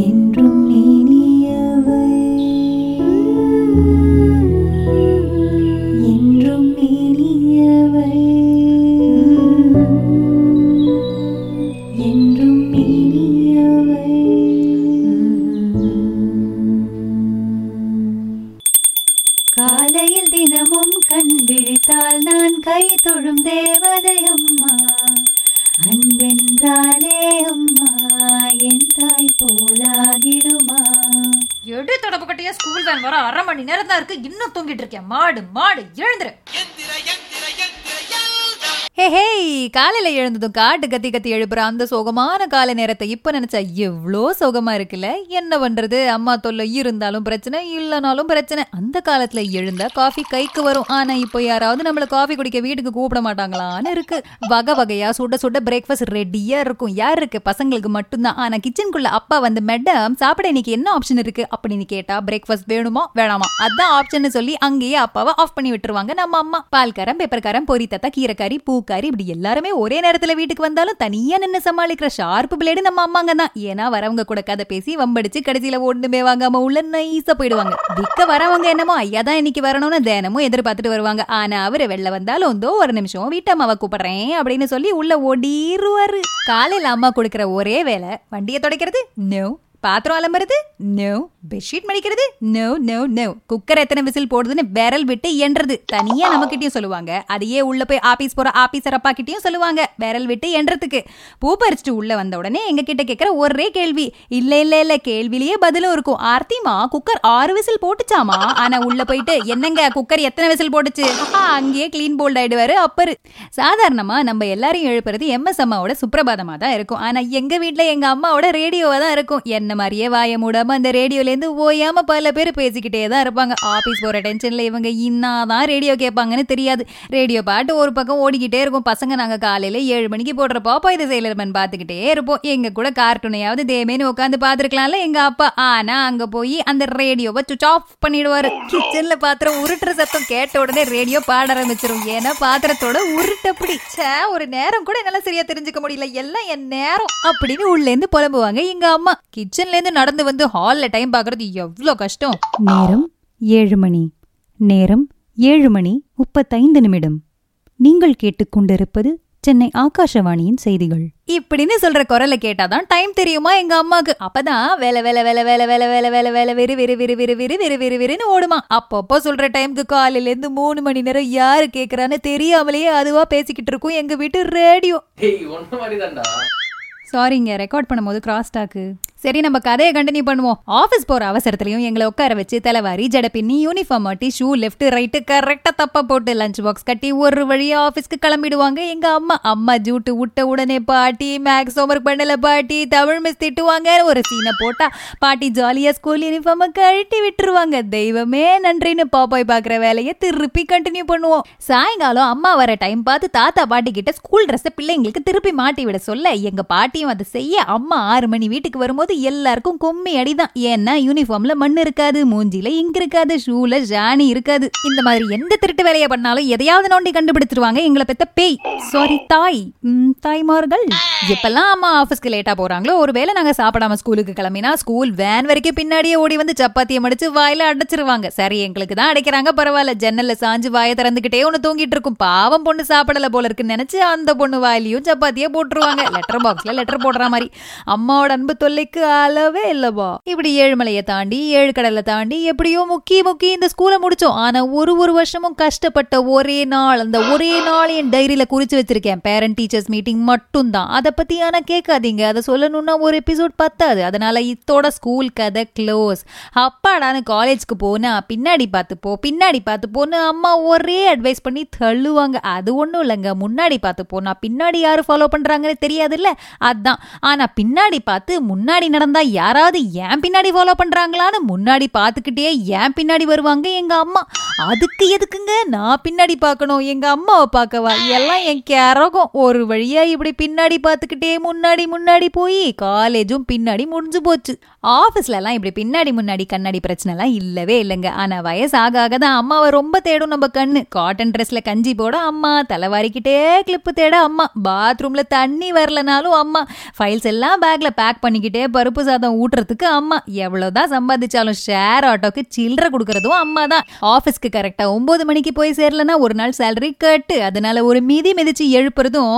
என்றும் நீ போலாகிடுமா? எடு தொடப்பு கட்டியா ஸ்கூல் வேன் வர அரை மணி நேரம் தான் இருக்கு. இன்னும் தூங்கிட்டு இருக்கேன். மாடு மாடு எழுந்துரு. ஹே ஹேய் காலையில் எழுந்ததும் காட்டு கத்தி கத்தி எழுப்புற அந்த சோகமான காலை நேரத்தை இப்போ நினைச்சா எவ்வளோ சோகமா இருக்குல்ல? என்ன பண்ணுறது அம்மா தொல்லை இருந்தாலும் பிரச்சனை இல்லைனாலும் பிரச்சனை. அந்த காலத்தில் எழுந்தா காஃபி கைக்கு வரும். ஆனால் இப்போ யாராவது நம்மளை காஃபி குடிக்க வீட்டுக்கு கூப்பிட மாட்டாங்களான்னு இருக்கு. வகை வகையாக சுட சுட பிரேக்ஃபாஸ்ட் ரெடியாக இருக்கும். யார் இருக்கு? பசங்களுக்கு மட்டும்தான். ஆனால் கிச்சனுக்குள்ள அப்பா வந்து மேடம் சாப்பிட இன்னைக்கு என்ன ஆப்ஷன் இருக்கு? அப்படின்னு கேட்டா பிரேக்ஃபாஸ்ட் வேணுமா? வேணாமா? அதான் ஆப்ஷன் சொல்லி அங்கேயே அப்பாவை ஆஃப் பண்ணி விட்டுருவாங்க நம்ம அம்மா. பால்காரம் பேப்பர்காரம் பொரி தத்தா கீரைக்காரி பூக்காரி இப்படி எல்லாருமே ஒரே நேரத்துல வீட்டுக்கு வந்தாலும் தனியா நின்னு சமாளிக்கிற ஷார்ப் பிளேடு நம்ம அம்மாங்க தான் ஏன்னா வரவங்க கூட கதை பேசி வம்படிச்சு கடைசியில ஒண்ணுமே வாங்காம உள்ள நைஸா போயிடுவாங்க. விக்க வரவங்க என்னமோ ஐயா தான் இன்னைக்கு வரணும்னு தினமும் எதிர்பார்த்துட்டு வருவாங்க. ஆனா அவரு வெளில வந்தாலும் தோ ஒரு நிமிஷம் வீட்டு அம்மாவை கூப்பிடுறேன் அப்படின்னு சொல்லி உள்ள ஓடிருவாரு. காலையில அம்மா கொடுக்குற ஒரே வேலை வண்டியை துடைக்கிறது? நோ பாத்திரம் அலம்புறது? நோ பெட்ஷீட் மடிக்கிறது? நோ நோ நோ குக்கர் எத்தனை விசில் போடுதுன்னு விரல் விட்டு என்றது தனியா நம்மகிட்டயும் சொல்லுவாங்க. அதையே உள்ள போய் ஆபீஸ் போற ஆபீசர் அப்பா கிட்டயும் சொல்லுவாங்க. விரல் விட்டு என்றதுக்கு பூ பறிச்சுட்டு உள்ள வந்த உடனே எங்க கிட்ட கேக்குற ஒரே கேள்வி. இல்ல இல்ல இல்ல. கேள்விலேயே பதிலும் இருக்கும். ஆர்த்திமா குக்கர் ஆறு விசில் போட்டுச்சாமா? ஆனா உள்ள போயிட்டு என்னங்க குக்கர் எத்தனை விசில் போட்டுச்சு? அங்கேயே கிளீன் போல்ட் ஆயிடுவாரு அப்பரு. சாதாரணமா நம்ம எல்லாரையும் எழுப்புறது எம்எஸ் அம்மாவோட சுப்பிரபாதமா தான் இருக்கும். ஆனா எங்க வீட்டுல எங்க அம்மாவோட ரேடியோவா தான் இருக்கும். என்ன மாதிரியே வாய மூடாம அந்த ரேடியோல இருந்து ஓயாம பல பேர் பேசிக்கிட்டே தான் இருப்பாங்க. ஆபீஸ் போற டென்ஷன்ல இவங்க இன்னாதான் ரேடியோ கேட்பாங்கன்னு தெரியாது. ரேடியோ பாட்டு ஒரு பக்கம் ஓடிக்கிட்டே இருக்கும். பசங்க நாங்க காலையில ஏழு மணிக்கு போடுற பாப்பா இது செயலர்மன் பாத்துக்கிட்டே இருப்போம். எங்க கூட கார்ட்டூனையாவது தேமேன்னு உட்காந்து பாத்துருக்கலாம்ல எங்க அப்பா. ஆனா அங்க போய் அந்த ரேடியோவை சுவிச் ஆஃப் பண்ணிடுவாரு. கிச்சன்ல பாத்திரம் உருட்டுற சத்தம் கேட்ட உடனே ரேடியோ பாட ஆரம்பிச்சிரும். ஏன்னா பாத்திரத்தோட உருட்டப்படி. ச்சே ஒரு நேரம் கூட என்னால சரியா தெரிஞ்சுக்க முடியல. எல்லாம் என் நேரம். அப்படின்னு உள்ள இருந்து புலம்புவாங்க எங்க அம்மா. கிச்சன் இருந்து நடந்து வந்து ஹால்ல டைம் பாக்குறது எவ்வளவு கஷ்டம்? நேரம் ஏழு மணி. நேரம் ஏழு மணி முப்பத்தைந்து நிமிடம். நீங்கள் கேட்டுக்கொண்டிருப்பது சென்னை ஆகாஷவாணியின் செய்திகள். இப்படின்னு சொல்ற குரலை கேட்டாதான் டைம் தெரியுமா எங்க அம்மாக்கு அப்பதான் வேலை வேலை வேலை வேலை வேலை வேலை வேலை வேலை வெறு வெறு வெறு வெறு வெறு வெறு வெறு வெறுன்னு ஓடுமா. அப்பப்போ சொல்ற டைம்க்கு காலையில இருந்து மூணு மணி நேரம் யாரு கேக்குறான்னு தெரியாமலேயே அதுவா பேசிக்கிட்டு இருக்கும் எங்க வீட்டு ரேடியோ சாரிங்க ரெக்கார்ட் பண்ணும்போது கிராஸ் டாக்கு சரி நம்ம கதையை கண்டினியூ பண்ணுவோம். ஆஃபீஸ் போற அவசரத்துலயும் எங்களை உட்கார வச்சு தலைவாரி ஜட யூனிஃபார்ம் மாட்டி ஷூ லெஃப்ட் ரைட்டு கரெக்டா தப்பா போட்டு லஞ்ச் பாக்ஸ் கட்டி ஒரு வழியா ஆஃபீஸ்க்கு கிளம்பிடுவாங்க. எங்க அம்மா அம்மா ஜூட்டு விட்ட உடனே பாட்டி மேக்ஸ் ஹோம்ஒர்க் பண்ணல பாட்டி தமிழ் மிஸ் திட்டுவாங்க. ஒரு சீனை போட்டா பாட்டி ஜாலியா ஸ்கூல் யூனிஃபார்மை கழட்டி விட்டுருவாங்க. தெய்வமே நன்றின்னு பாப்பாய் பாக்குற வேலையை திருப்பி கண்டினியூ பண்ணுவோம். சாயங்காலம் அம்மா வர டைம் பார்த்து தாத்தா பாட்டி கிட்ட ஸ்கூல் ட்ரெஸ் பிள்ளைங்களுக்கு திருப்பி மாட்டி விட சொல்ல எங்க பாட்டியும் அதை செய்ய அம்மா ஆறு மணி வீட்டுக்கு வரும்போது எல்லாருக்கும் கும்மி அடிதான். ஏன்னா யூனிஃபார்ம்ல மண் இருக்காது மூஞ்சில இங்க் இருக்காது ஷூல ஜானி இருக்காது. இந்த மாதிரி எந்த திருட்டு வேலையை பண்ணாலும் எதையாவது நோண்டி கண்டுபிடிச்சிருவாங்க எங்களை பெத்த பேய். சாரி தாய். தாய்மார்கள். எப்பெல்லாம் அம்மா ஆபீஸ்க்கு லேட்டா போறாங்களோ ஒருவேளை நாங்க சாப்பிடாம ஸ்கூலுக்கு கிளம்பினா ஸ்கூல் வேன் வரைக்கும் பின்னாடியே ஓடி வந்து சப்பாத்தியை மடிச்சு வாயில அடைச்சிருவாங்க. சரி எங்களுக்கு தான் அடைக்கிறாங்க பரவாயில்ல. ஜன்னல்ல சாஞ்சு வாயை திறந்துகிட்டே ஒண்ணு தூங்கிட்டு இருக்கும். பாவம் பொண்ணு சாப்பிடல போல இருக்குன்னு நினைச்சு அந்த பொண்ணு வாயிலையும் சப்பாத்தியே போட்டுருவாங்க. லெட்டர் பாக்ஸ்ல லெட்டர் போடுற மாதிரி. அம்மாவோட அன்பு தொல்லைக்கு அளவே இல்லவா இப்படி ஏழுமலையை தாண்டி ஏழு கடலை தாண்டி எப்படியோ முக்கி முக்கி இந்த ஸ்கூலை முடிச்சோம். ஆனா ஒரு ஒரு வருஷமும் கஷ்டப்பட்ட ஒரே நாள் அந்த ஒரே நாள் என் டைரியில குறிச்சு வச்சிருக்கேன். பேரண்ட் டீச்சர்ஸ் மீட்டிங் மட்டும் தான் அதை பத்தி ஆனா கேட்காதீங்க. அதை சொல்லணும்னா ஒரு எபிசோட் பத்தாது. அதனால இத்தோட ஸ்கூல் கதை க்ளோஸ் அப்பாடான்னு காலேஜ்க்கு போனா பின்னாடி பார்த்து போ பின்னாடி பார்த்து போன்னு அம்மா ஒரே அட்வைஸ் பண்ணி தள்ளுவாங்க. அது ஒன்றும் இல்லைங்க. முன்னாடி பார்த்து போனா பின்னாடி யாரு ஃபாலோ பண்றாங்கன்னு தெரியாதுல்ல? அதான். ஆனா பின்னாடி பார்த்து முன்னாடி நடந்தா யாராவது ஏன் பின்னாடி ஃபாலோ பண்றாங்களான்னு முன்னாடி பார்த்துக்கிட்டே ஏன் பின்னாடி வருவாங்க எங்க அம்மா. அதுக்கு எதுக்குங்க நான் பின்னாடி பார்க்கணும் எங்க அம்மாவை பார்க்கவா? எல்லாம் என் கேரகம் ஒரு வழியா இப்படி பின்னாடி பார்த்துக்கிட்டே முன்னாடி முன்னாடி போய் காலேஜும் பின்னாடி முடிஞ்சு போச்சு. ஆபீஸ்ல எல்லாம் இப்படி பின்னாடி முன்னாடி கண்ணாடி பிரச்சனை எல்லாம் இல்லவே இல்லைங்க. ஆனா வயசு ஆக ஆக தான் அம்மாவை ரொம்ப தேடும் நம்ம கண்ணு. காட்டன் ட்ரெஸ்ல கஞ்சி போட அம்மா தலைவாரிக்கிட்டே கிளிப்பு தேட அம்மா. பாத்ரூம்ல தண்ணி வரலனாலும் அம்மா. ஃபைல்ஸ் எல்லாம் பேக்ல பேக் பண்ணிக்கிட்டே பருப்பு சாதம் ஊட்டுறதுக்கு அம்மா. எவ்வளவுதான் சம்பாதிச்சாலும் ஷேர் ஆட்டோக்கு சில்லறை கொடுக்கறதும் அம்மா தான் ஆபீஸ்க்கு கரெக்டா ஒன்பது மணிக்கு போய் சேரலன்னா ஒரு நாள் சேலரி கட்டு அதனால ஒரு மிதி மிதிச்சு எழுப்புறதும்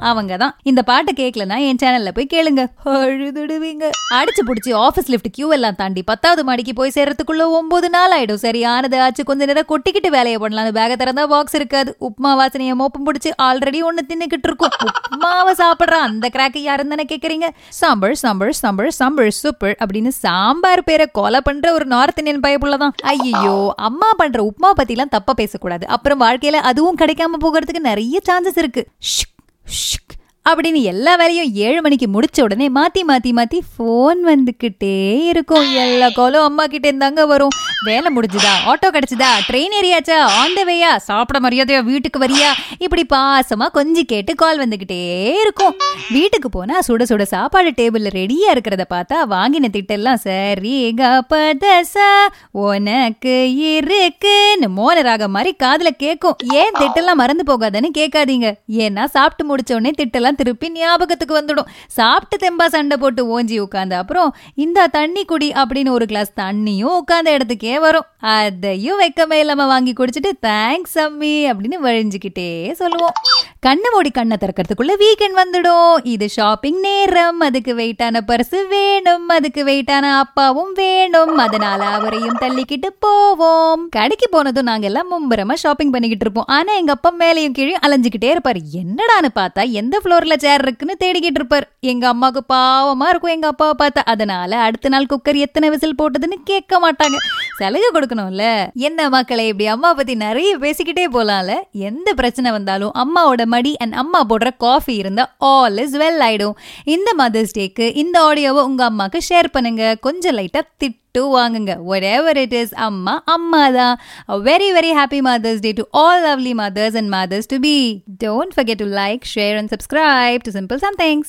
அவங்க தான் இந்த பாட்டை கேட்கலனா என் சேனல்ல போய் கேளுங்க. அழுதுடுவீங்க. அடிச்சு பிடிச்சி ஆஃபீஸ் லிஃப்ட் கியூ எல்லாம் தாண்டி பத்தாவது மாடிக்கு போய் சேர்றதுக்குள்ள ஒன்பது நாள் ஆயிடும். சரியானது ஆச்சு. கொஞ்ச நேரம் கொட்டிக்கிட்டு வேலையை பண்ணலாம். அந்த பேக திறந்தா பாக்ஸ் இருக்காது. உப்மா வாசனையை மோப்பம் பிடிச்சி ஆல்ரெடி ஒன்னு தின்னுக்கிட்டு இருக்கும். உப்மாவை சாப்பிடுற அந்த கிராக்கு யாருன்னு தானே கேக்குறீங்க? சாம்பர் சாம்பர் சாம்பர் சாம்பர் சூப்பர் அப்படின்னு சாம்பார் பேரை கொலை பண்ற ஒரு நார்த் இந்தியன் பயப்புள்ளதான். ஐயோ அம்மா பண்ற உப்மா பத்தி எல்லாம் தப்பா பேசக்கூடாது. அப்புறம் வாழ்க்கையில அதுவும் கிடைக்காம போகிறதுக்கு நிறைய சான்சஸ் இருக்கு. Shh. அப்படின்னு எல்லா வேலையும் ஏழு மணிக்கு முடிச்ச உடனே மாத்தி மாத்தி மாத்தி ஃபோன் வந்துகிட்டே இருக்கும். எல்லா காலும் அம்மா கிட்டே இருந்தாங்க வரும். வேலை முடிஞ்சுதா? ஆட்டோ கிடைச்சுதா? ட்ரெயின் ஏறியாச்சா? ஆன் த வேயா சாப்பிட மரியாதையா? வீட்டுக்கு வரியா? இப்படி பாசமா கொஞ்சம் கேட்டு கால் வந்துகிட்டே இருக்கும். வீட்டுக்கு போனா சுட சுட சாப்பாடு டேபிள்ல ரெடியா இருக்கிறத பார்த்தா வாங்கின திட்டெல்லாம் சரி கபதசா உனக்கு இருக்குன்னு மோன ராகம் மாதிரி காதுல கேட்கும் ஏன் திட்டெல்லாம் மறந்து போகாதன்னு கேட்காதீங்க. ஏன்னா சாப்பிட்டு முடிச்ச உடனே திட்டெல்லாம் திருப்பி ஞாபகத்துக்கு வந்துடும். சாப்பிட்டு தெம்பா சண்டை போட்டு ஓஞ்சி உட்காந்து அப்புறம் இந்த தண்ணி குடி அப்படின்னு ஒரு கிளாஸ் தண்ணியும் உட்காந்த இடத்துக்கே வரும். அதையும் வெக்கமே இல்லாம வாங்கி குடிச்சிட்டு தேங்க்ஸ் அம்மி அப்படின்னு வழிஞ்சுக்கிட்டே சொல்லுவோம். கண்ணை மூடி கண்ணை திறக்கிறதுக்குள்ள வீக்கெண்ட் வந்துடும். இது ஷாப்பிங் நேரம். அதுக்கு வெயிட்டான பர்சு வேணும். அதுக்கு வெயிட்டான அப்பாவும் வேணும். அதனால அவரையும் தள்ளிக்கிட்டு போவோம். கடைக்கு போனதும் நாங்க எல்லாம் மும்பரமா ஷாப்பிங் பண்ணிக்கிட்டு இருப்போம். ஆனா எங்க அப்பா மேலையும் கீழே அலைஞ்சுக்கிட்டே இருப்பாரு. என்னடான்னு பார்த்தா எந்த ஃப்ளோர்ல சேர் இருக்குன்னு தேடிக்கிட்டு இருப்பார். எங்க அம்மாவுக்கு பாவமா இருக்கும் எங்க அப்பாவை பார்த்தா. அதனால அடுத்த நாள் குக்கர் எத்தனை விசில் போட்டதுன்னு கேட்க மாட்டாங்க. சலுகை கொடுக்கணும்ல? என்ன மக்களை இப்படி அம்மா பத்தி நிறைய பேசிக்கிட்டே போலாம்ல? எந்த பிரச்சனை வந்தாலும் அம்மாவோட மடி அண்ட் அம்மா போடுற காஃபி இருந்தா ஆல் இஸ் வெல் ஆயிடும். இந்த மதர்ஸ் டேக்கு இந்த ஆடியோவை உங்க அம்மாக்கு ஷேர் பண்ணுங்க. கொஞ்சம் லைட்டா திட்டு வாங்குங்க. வரவர் இட் இஸ் அம்மா அம்மா தான் very very happy mothers day to all lovely mothers and mothers to be don't forget to like share and subscribe to simple simple